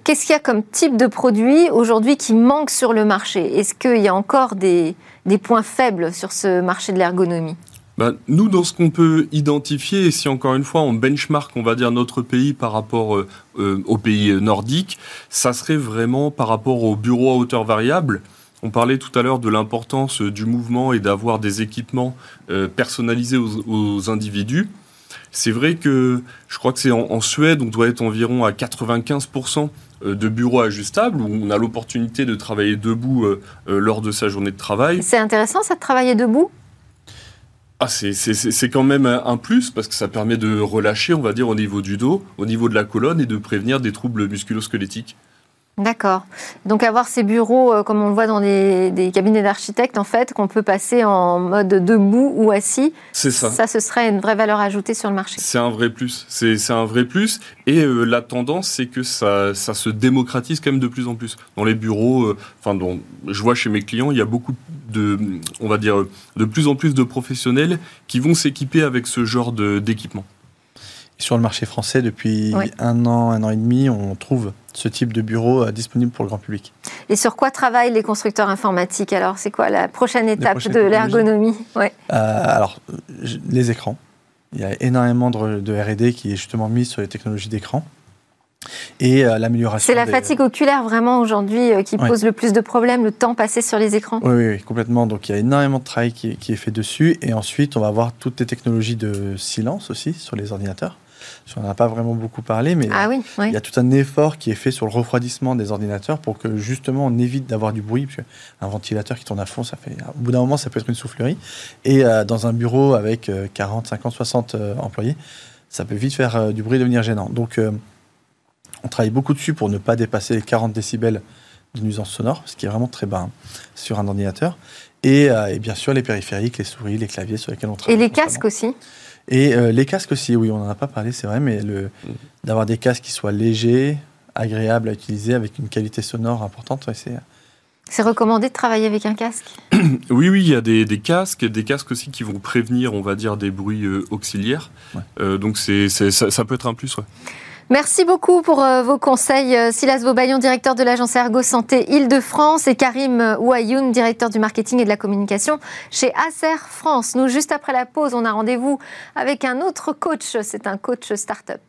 qu'est-ce qu'il y a comme type de produit aujourd'hui qui manque sur le marché? Est-ce qu'il y a encore des, des points faibles sur ce marché de l'ergonomie? Bah, nous, dans ce qu'on peut identifier, et si encore une fois on benchmark, on va dire notre pays par rapport euh, euh, aux pays nordiques, ça serait vraiment par rapport au bureau à hauteur variable. On parlait tout à l'heure de l'importance du mouvement et d'avoir des équipements euh, personnalisés aux, individus. C'est vrai que je crois que c'est en, Suède, on doit être environ à 95% de bureaux ajustables, où on a l'opportunité de travailler debout lors de sa journée de travail. C'est intéressant ça de travailler debout? Ah, c'est quand même un plus parce que ça permet de relâcher, on va dire, au niveau du dos, au niveau de la colonne et de prévenir des troubles musculosquelettiques. D'accord. Donc avoir ces bureaux, euh, comme on le voit dans des, cabinets d'architectes, en fait, qu'on peut passer en mode debout ou assis. C'est ça. Ça, ce serait une vraie valeur ajoutée sur le marché. C'est un vrai plus. C'est un vrai plus. Et euh, la tendance, c'est que ça, ça, se démocratise quand même de plus en plus. Dans les bureaux, euh, enfin, je vois chez mes clients, il y a beaucoup de, on va dire, de plus en plus de professionnels qui vont s'équiper avec ce genre d'équipement. Sur le marché français, depuis un an, un an et demi, on trouve ce type de bureau euh, disponible pour le grand public. Et sur quoi travaillent les constructeurs informatiques? Alors, c'est quoi la prochaine étape de l'ergonomie? Ouais. Euh, alors, les écrans. Il y a énormément de, R&D qui est justement mis sur les technologies d'écran et euh, l'amélioration. C'est la fatigue oculaire vraiment aujourd'hui qui pose le plus de problèmes, le temps passé sur les écrans? Oui, oui, complètement. Donc il y a énormément de travail qui, qui, est fait dessus. Et ensuite, on va avoir toutes les technologies de silence aussi sur les ordinateurs. On n'en a pas vraiment beaucoup parlé, mais ah il y a tout un effort qui est fait sur le refroidissement des ordinateurs pour que justement on évite d'avoir du bruit. Parce un ventilateur qui tourne à fond, ça fait, au bout d'un moment, ça peut être une soufflerie. Et euh, dans un bureau avec 40, 50, 60 employés, ça peut vite faire euh, du bruit devenir gênant. Donc, euh, on travaille beaucoup dessus pour ne pas dépasser les 40 décibels de nuisance sonore, ce qui est vraiment très bas hein, sur un ordinateur. Et, et, bien sûr, les périphériques, les souris, les claviers sur lesquels on travaille. Et les casques aussi et euh, les casques aussi, oui, on n'en a pas parlé, c'est vrai, mais le, d'avoir des casques qui soient légers, agréables à utiliser, avec une qualité sonore importante, c'est... C'est recommandé de travailler avec un casque Oui, oui, il y a des, casques, des casques aussi qui vont prévenir, on va dire, des bruits euh, auxiliaires. Euh, donc c'est, ça, ça, peut être un plus, ouais. Merci beaucoup pour euh, vos conseils. Euh, Silas Vaubaillon, directeur de l'agence Ergo Santé Île-de-France et Karim Ouayoun, directeur du marketing et de la communication chez Acer France. Nous, juste après la pause, on a rendez-vous avec un autre coach. C'est un coach start-up.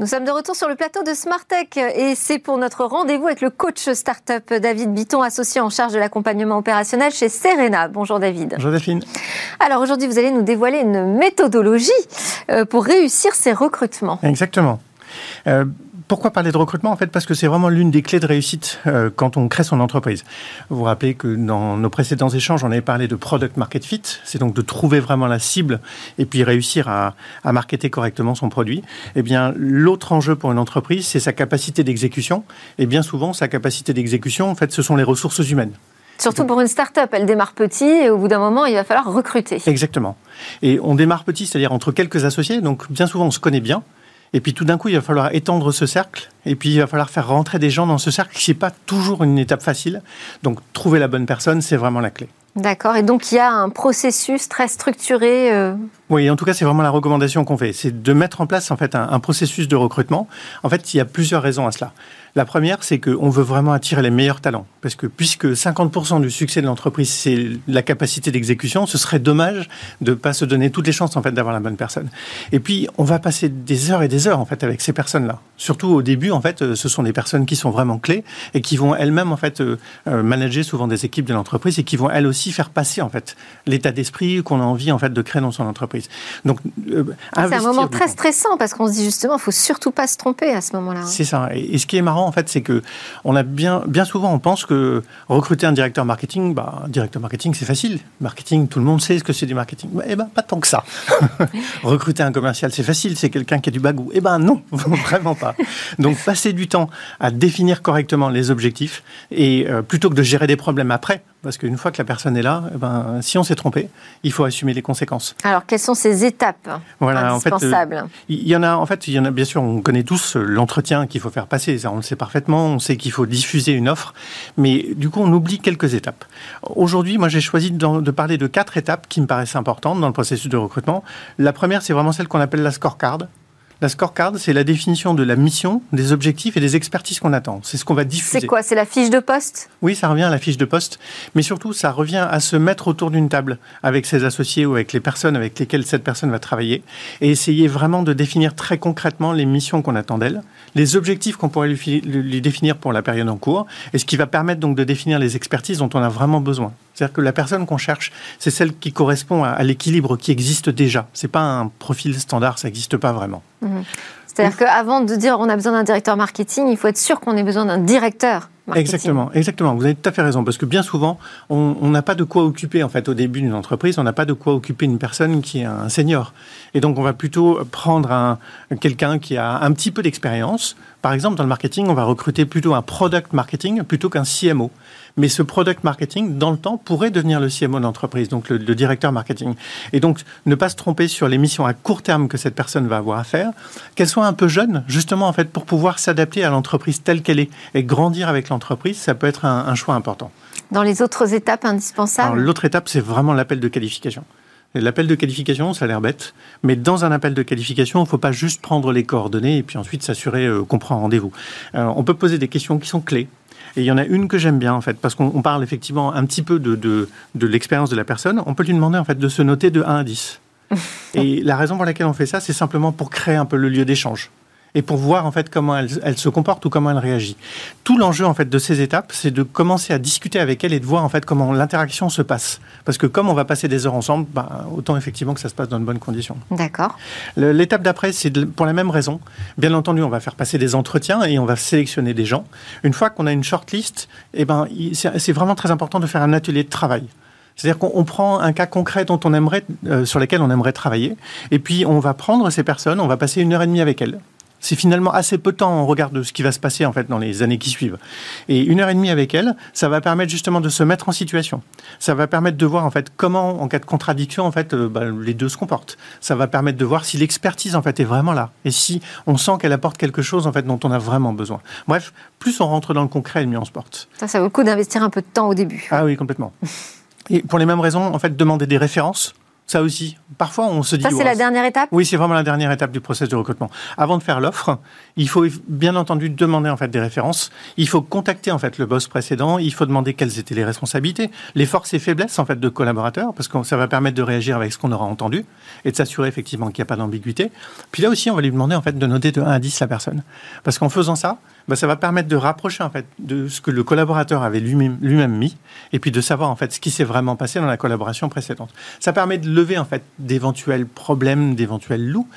Nous sommes de retour sur le plateau de Smartech et c'est pour notre rendez-vous avec le coach startup David Bitton, associé en charge de l'accompagnement opérationnel chez Serena. Bonjour David. Bonjour Delphine. Alors aujourd'hui, vous allez nous dévoiler une méthodologie euh, pour réussir ces recrutements. Exactement. Euh, pourquoi parler de recrutement En fait, parce que c'est vraiment l'une des clés de réussite euh, quand on crée son entreprise. Vous vous rappelez que dans nos précédents échanges, on avait parlé de product market fit. C'est donc de trouver vraiment la cible et puis réussir à, à marketer correctement son produit. Eh bien, l'autre enjeu pour une entreprise, c'est sa capacité d'exécution. Et bien souvent, sa capacité d'exécution, en fait, ce sont les ressources humaines. Surtout pour une start-up, elle démarre petit et au bout d'un moment, il va falloir recruter. Exactement. Et on démarre petit, c'est-à-dire entre quelques associés, donc bien souvent on se connaît bien. Et puis tout d'un coup, il va falloir étendre ce cercle. Et puis il va falloir faire rentrer des gens dans ce cercle, qui n'est pas toujours une étape facile. Donc trouver la bonne personne, c'est vraiment la clé. D'accord. Et donc il y a un processus très structuré. Euh... Oui, en tout cas, c'est vraiment la recommandation qu'on fait. C'est de mettre en place en fait un, processus de recrutement. En fait, il y a plusieurs raisons à cela. La première, c'est qu'on veut vraiment attirer les meilleurs talents. Parce que puisque 50% du succès de l'entreprise, c'est la capacité d'exécution, ce serait dommage de ne pas se donner toutes les chances en fait, d'avoir la bonne personne. Et puis, on va passer des heures et des heures en fait, avec ces personnes-là. Surtout au début, en fait, ce sont des personnes qui sont vraiment clés et qui vont elles-mêmes en fait, euh, manager souvent des équipes de l'entreprise et qui vont elles aussi faire passer en fait, l'état d'esprit qu'on a envie en fait, de créer dans son entreprise. Donc, euh, c'est un moment très stressant parce qu'on se dit justement, il ne faut surtout pas se tromper à ce moment-là. C'est ça. Et, et ce qui est marrant, en fait, c'est que on a bien, bien souvent, on pense que recruter un directeur marketing, bah, un directeur marketing, c'est facile. Marketing, tout le monde sait ce que c'est du marketing. Eh ben, pas tant que ça. recruter un commercial, c'est facile. C'est quelqu'un qui a du bagou. Eh ben, non, vraiment pas. Donc, passer du temps à définir correctement les objectifs et euh, plutôt que de gérer des problèmes après, parce qu'une fois que la personne est là, eh ben, si on s'est trompé, il faut assumer les conséquences. Alors, quelles sont ces étapes voilà, indispensables en fait, euh, Il y en a, en fait, il y en a, bien sûr, on connaît tous l'entretien qu'il faut faire passer, ça, on le sait parfaitement, on sait qu'il faut diffuser une offre, mais du coup, on oublie quelques étapes. Aujourd'hui, moi, j'ai choisi de, de, parler de quatre étapes qui me paraissent importantes dans le processus de recrutement. La première, c'est vraiment celle qu'on appelle la scorecard. La scorecard, c'est la définition de la mission, des objectifs et des expertises qu'on attend. C'est ce qu'on va diffuser. C'est quoi C'est la fiche de poste? Oui, ça revient à la fiche de poste. Mais surtout, ça revient à se mettre autour d'une table avec ses associés ou avec les personnes avec lesquelles cette personne va travailler et essayer vraiment de définir très concrètement les missions qu'on attend d'elle, les objectifs qu'on pourrait lui, définir pour la période en cours et ce qui va permettre donc de définir les expertises dont on a vraiment besoin. C'est-à-dire que la personne qu'on cherche, c'est celle qui correspond à, l'équilibre qui existe déjà. C'est pas un profil standard, ça n'existe pas vraiment. Mmh. C'est-à-dire qu'avant de dire on a besoin d'un directeur marketing, il faut être sûr qu'on ait besoin d'un directeur. Exactement, exactement. Vous avez tout à fait raison parce que bien souvent, on n'a pas de quoi occuper en fait au début d'une entreprise. On n'a pas de quoi occuper une personne qui est un senior. Et donc, on va plutôt prendre un, quelqu'un qui a un petit peu d'expérience. Par exemple, dans le marketing, on va recruter plutôt un product marketing plutôt qu'un CMO. Mais ce product marketing, dans le temps, pourrait devenir le CMO de l'entreprise, donc le, le, directeur marketing. Et donc, ne pas se tromper sur les missions à court terme que cette personne va avoir à faire, qu'elle soit un peu jeune, justement, en fait, pour pouvoir s'adapter à l'entreprise telle qu'elle est et grandir avec l'entreprise, ça peut être un, un, choix important. Dans les autres étapes indispensables L'autre étape, c'est vraiment l'appel de qualification. L'appel de qualification, ça a l'air bête, mais dans un appel de qualification, il ne faut pas juste prendre les coordonnées et puis ensuite s'assurer euh, qu'on prend rendez-vous. Euh, on peut poser des questions qui sont clés. Et il y en a une que j'aime bien, en fait, parce qu'on parle effectivement un petit peu de, de, de l'expérience de la personne. On peut lui demander, en fait, de se noter de 1 à 10. Et la raison pour laquelle on fait ça, c'est simplement pour créer un peu le lieu d'échange et pour voir en fait comment elle, elle, se comporte ou comment elle réagit. Tout l'enjeu en fait de ces étapes, c'est de commencer à discuter avec elle et de voir en fait comment l'interaction se passe. Parce que comme on va passer des heures ensemble, bah, autant effectivement que ça se passe dans de bonnes conditions. D'accord. L'étape d'après, c'est pour la même raison. Bien entendu, on va faire passer des entretiens et on va sélectionner des gens. Une fois qu'on a une shortlist, eh ben, c'est vraiment très important de faire un atelier de travail. C'est-à-dire qu'on prend un cas concret dont on aimerait, euh, sur lequel on aimerait travailler, et puis on va prendre ces personnes, on va passer une heure et demie avec elles. C'est finalement assez peu de temps au regard de ce qui va se passer en fait dans les années qui suivent. Et une heure et demie avec elle, ça va permettre justement de se mettre en situation. Ça va permettre de voir en fait comment, en cas de contradiction, en fait, euh, bah, les deux se comportent. Ça va permettre de voir si l'expertise en fait est vraiment là et si on sent qu'elle apporte quelque chose en fait dont on a vraiment besoin. Bref, plus on rentre dans le concret, mieux on se porte. Ça, ça vaut le coup d'investir un peu de temps au début. Ah oui, complètement. et pour les mêmes raisons, en fait, demander des références Ça aussi. Parfois, on se dit. Ça, c'est la dernière étape Oui, c'est vraiment la dernière étape du processus de recrutement. Avant de faire l'offre, il faut bien entendu demander en fait des références. Il faut contacter en fait le boss précédent. Il faut demander quelles étaient les responsabilités, les forces et faiblesses en fait de collaborateurs, parce que ça va permettre de réagir avec ce qu'on aura entendu et de s'assurer effectivement qu'il n'y a pas d'ambiguïté. Puis là aussi, on va lui demander en fait de noter de 1 à 10 la personne, parce qu'en faisant ça, bah, ça va permettre de rapprocher en fait de ce que le collaborateur avait lui-même lui mis, et puis de savoir en fait ce qui s'est vraiment passé dans la collaboration précédente. Ça permet de lever en fait d'éventuels problèmes, d'éventuels loups.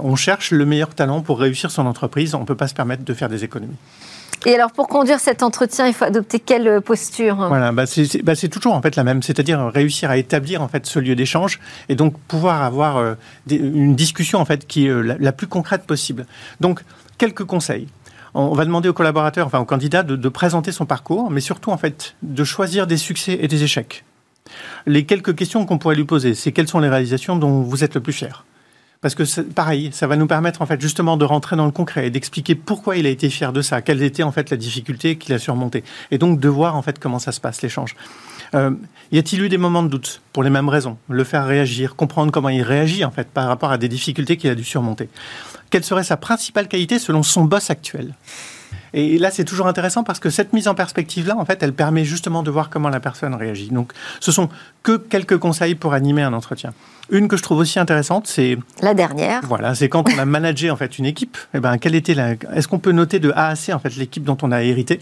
on cherche le meilleur talent pour réussir son entreprise. On ne peut pas se permettre de faire des économies. Et alors, pour conduire cet entretien, il faut adopter quelle posture? Voilà, bah, bah c'est toujours en fait la même, c'est-à-dire réussir à établir en fait ce lieu d'échange et donc pouvoir avoir euh, une discussion en fait qui est euh, la, plus concrète possible. Donc, quelques conseils on va demander aux collaborateurs, enfin aux candidats, de, présenter son parcours, mais surtout en fait de choisir des succès et des échecs. Les quelques questions qu'on pourrait lui poser, c'est quelles sont les réalisations dont vous êtes le plus fier? Parce que pareil, ça va nous permettre en fait justement de rentrer dans le concret et d'expliquer pourquoi il a été fier de ça, quelle était en fait la difficulté qu'il a surmontée, et donc de voir en fait comment ça se passe l'échange. Euh, y a-t-il eu des moments de doute pour les mêmes raisons? Le faire réagir, comprendre comment il réagit en fait par rapport à des difficultés qu'il a dû surmonter. Quelle serait sa principale qualité selon son boss actuel? Et là, c'est toujours intéressant parce que cette mise en perspective-là, en fait, elle permet justement de voir comment la personne réagit. Donc, ce sont que quelques conseils pour animer un entretien. Une que je trouve aussi intéressante, c'est la dernière. Voilà, c'est quand on a managé en fait une équipe. Eh ben, quelle était la Est-ce qu'on peut noter de A à C en fait l'équipe dont on a hérité?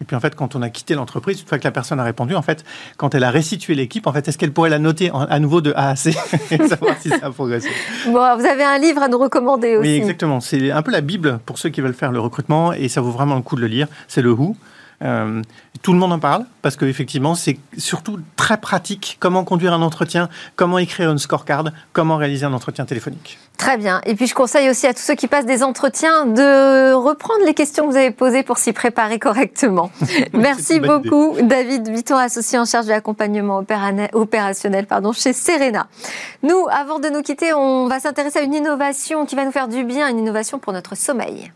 Et puis en fait, quand on a quitté l'entreprise, une fois que la personne a répondu, en fait, quand elle a restitué l'équipe, en fait, est-ce qu'elle pourrait la noter à nouveau de A à C? Et savoir si ça a progressé Bon, vous avez un livre à nous recommander aussi. Oui, exactement. C'est un peu la Bible pour ceux qui veulent faire le recrutement et ça vaut vraiment le coup de le lire. C'est le Who. Euh, tout le monde en parle parce qu'effectivement, c'est surtout très pratique comment conduire un entretien, comment écrire une scorecard, comment réaliser un entretien téléphonique. Très bien. Et puis, je conseille aussi à tous ceux qui passent des entretiens de reprendre les questions que vous avez posées pour s'y préparer correctement. Merci beaucoup, David Vuitton, associé en charge de l'accompagnement opérationnel pardon, chez Serena. Nous, avant de nous quitter, on va s'intéresser à une innovation qui va nous faire du bien, une innovation pour notre sommeil.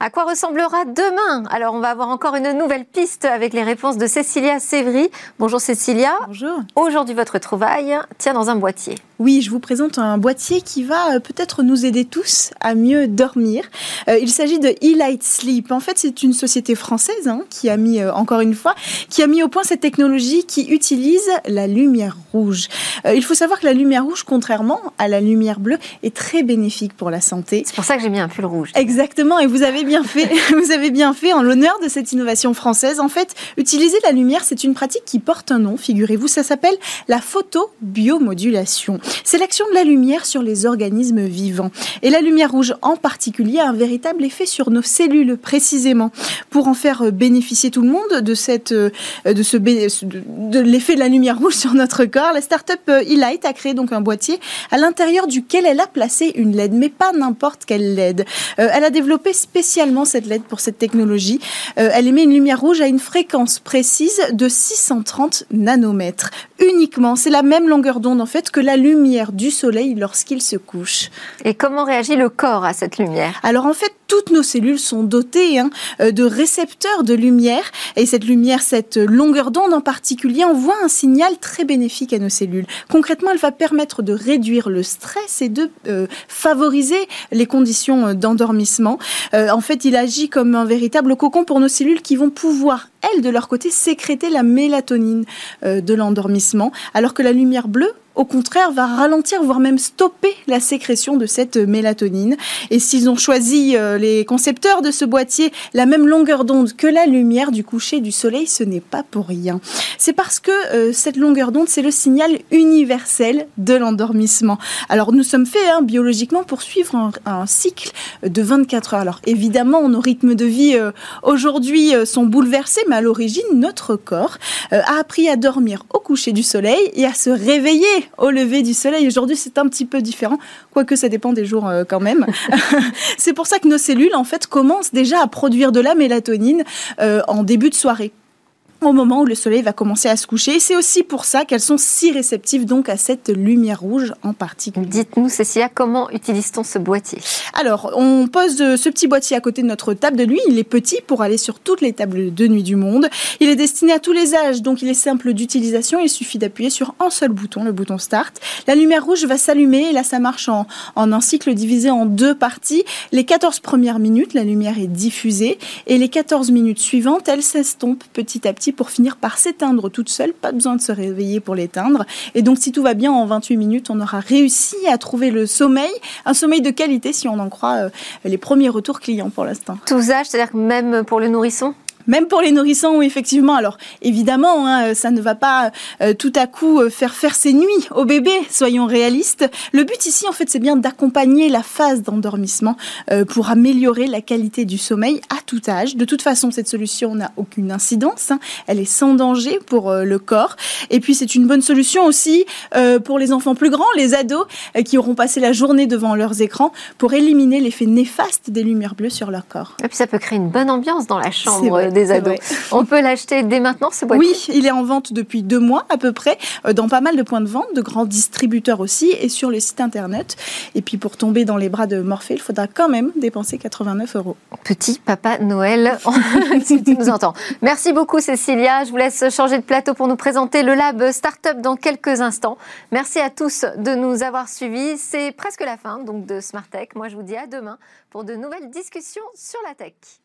À quoi ressemblera demain Alors, on va avoir encore une nouvelle piste avec les réponses de Cécilia Sévry. Bonjour Cécilia. Bonjour. Aujourd'hui, votre trouvaille tient dans un boîtier. Oui, je vous présente un boîtier qui va euh, peut-être nous aider tous à mieux dormir. Euh, il s'agit de E-Light Sleep. En fait, c'est une société française hein, qui a mis, euh, encore une fois, qui a mis au point cette technologie qui utilise la lumière rouge. il faut savoir que la lumière rouge, contrairement à la lumière bleue, est très bénéfique pour la santé. C'est pour ça que j'ai mis un pull rouge. Exactement, et vous avez fait. vous avez bien fait en l'honneur de cette innovation française. En fait, utiliser la lumière, c'est une pratique qui porte un nom. Figurez-vous, ça s'appelle la photobiomodulation. C'est l'action de la lumière sur les organismes vivants. Et la lumière rouge en particulier a un véritable effet sur nos cellules précisément. Pour en faire bénéficier tout le monde de cette de ce de l'effet de la lumière rouge sur notre corps, la start-up E-Light a créé donc un boîtier à l'intérieur duquel elle a placé une LED, mais pas n'importe quelle LED. Euh, elle a développé spécialement cette LED pour cette technologie. Euh, elle émet une lumière rouge à une fréquence précise de 630 nanomètres uniquement. C'est la même longueur d'onde en fait que la lumière du soleil lorsqu'il se couche. Et comment réagit le corps à cette lumière? Alors en fait, toutes nos cellules sont dotées hein, euh, de récepteurs de lumière et cette lumière, cette longueur d'onde en particulier, envoie un signal très bénéfique à nos cellules. Concrètement, elle va permettre de réduire le stress et de euh, favoriser les conditions d'endormissement. Euh, en fait, il agit comme un véritable cocon pour nos cellules qui vont pouvoir, elles, de leur côté, sécréter la mélatonine de l'endormissement, alors que la lumière bleue, au contraire, va ralentir, voire même stopper la sécrétion de cette mélatonine. Et s'ils ont choisi, euh, les concepteurs de ce boîtier, la même longueur d'onde que la lumière du coucher du soleil, ce n'est pas pour rien. C'est parce que euh, cette longueur d'onde, c'est le signal universel de l'endormissement. Alors nous sommes faits hein, biologiquement pour suivre un, cycle de 24 heures. Alors évidemment, nos rythmes de vie euh, aujourd'hui sont bouleversés, mais à l'origine, notre corps a appris à dormir au coucher du soleil et à se réveiller au lever du soleil. Aujourd'hui, c'est un petit peu différent, quoique ça dépend des jours euh, quand même. c'est pour ça que nos cellules, en fait, commencent déjà à produire de la mélatonine euh, en début de soirée. Au moment où le soleil va commencer à se coucher. C'est aussi pour ça qu'elles sont si réceptives donc à cette lumière rouge en particulier. Dites-nous, Cécilia, comment utilise-t-on ce boîtier? Alors, on pose euh, ce petit boîtier à côté de notre table de nuit. Il est petit pour aller sur toutes les tables de nuit du monde. Il est destiné à tous les âges, donc il est simple d'utilisation. Il suffit d'appuyer sur un seul bouton, le bouton Start. La lumière rouge va s'allumer. Là, ça marche en, en un cycle divisé en deux parties. Les 14 premières minutes, la lumière est diffusée. Et les 14 minutes suivantes, elle s'estompe petit à petit pour finir par s'éteindre toute seule. Pas besoin de se réveiller pour l'éteindre. Et donc, si tout va bien, en 28 minutes, on aura réussi à trouver le sommeil, un sommeil de qualité si on en croit euh, les premiers retours clients pour l'instant. Tous âges, c'est-à-dire même pour le nourrisson? Même pour les nourrissons, oui, effectivement. Alors, évidemment, hein, ça ne va pas euh, tout à coup euh, faire faire ses nuits au bébé, soyons réalistes. Le but ici, en fait, c'est bien d'accompagner la phase d'endormissement euh, pour améliorer la qualité du sommeil à tout âge. De toute façon, cette solution n'a aucune incidence. Hein. Elle est sans danger pour le corps. Et puis, c'est une bonne solution aussi pour les enfants plus grands, les ados, qui auront passé la journée devant leurs écrans pour éliminer l'effet néfaste des lumières bleues sur leur corps. Et puis, ça peut créer une bonne ambiance dans la chambre des ados. On peut l'acheter dès maintenant, ce boîtier Oui, il est en vente depuis deux mois à peu près, euh, dans pas mal de points de vente, de grands distributeurs aussi, et sur le site internet. Et puis pour tomber dans les bras de Morphée, il faudra quand même dépenser 89 euros. Petit papa Noël, si tu nous entends. Merci beaucoup Cécilia. Je vous laisse changer de plateau pour nous présenter le lab Startup dans quelques instants. Merci à tous de nous avoir suivis. C'est presque la fin donc de Smart Tech. Moi, je vous dis à demain pour de nouvelles discussions sur la tech.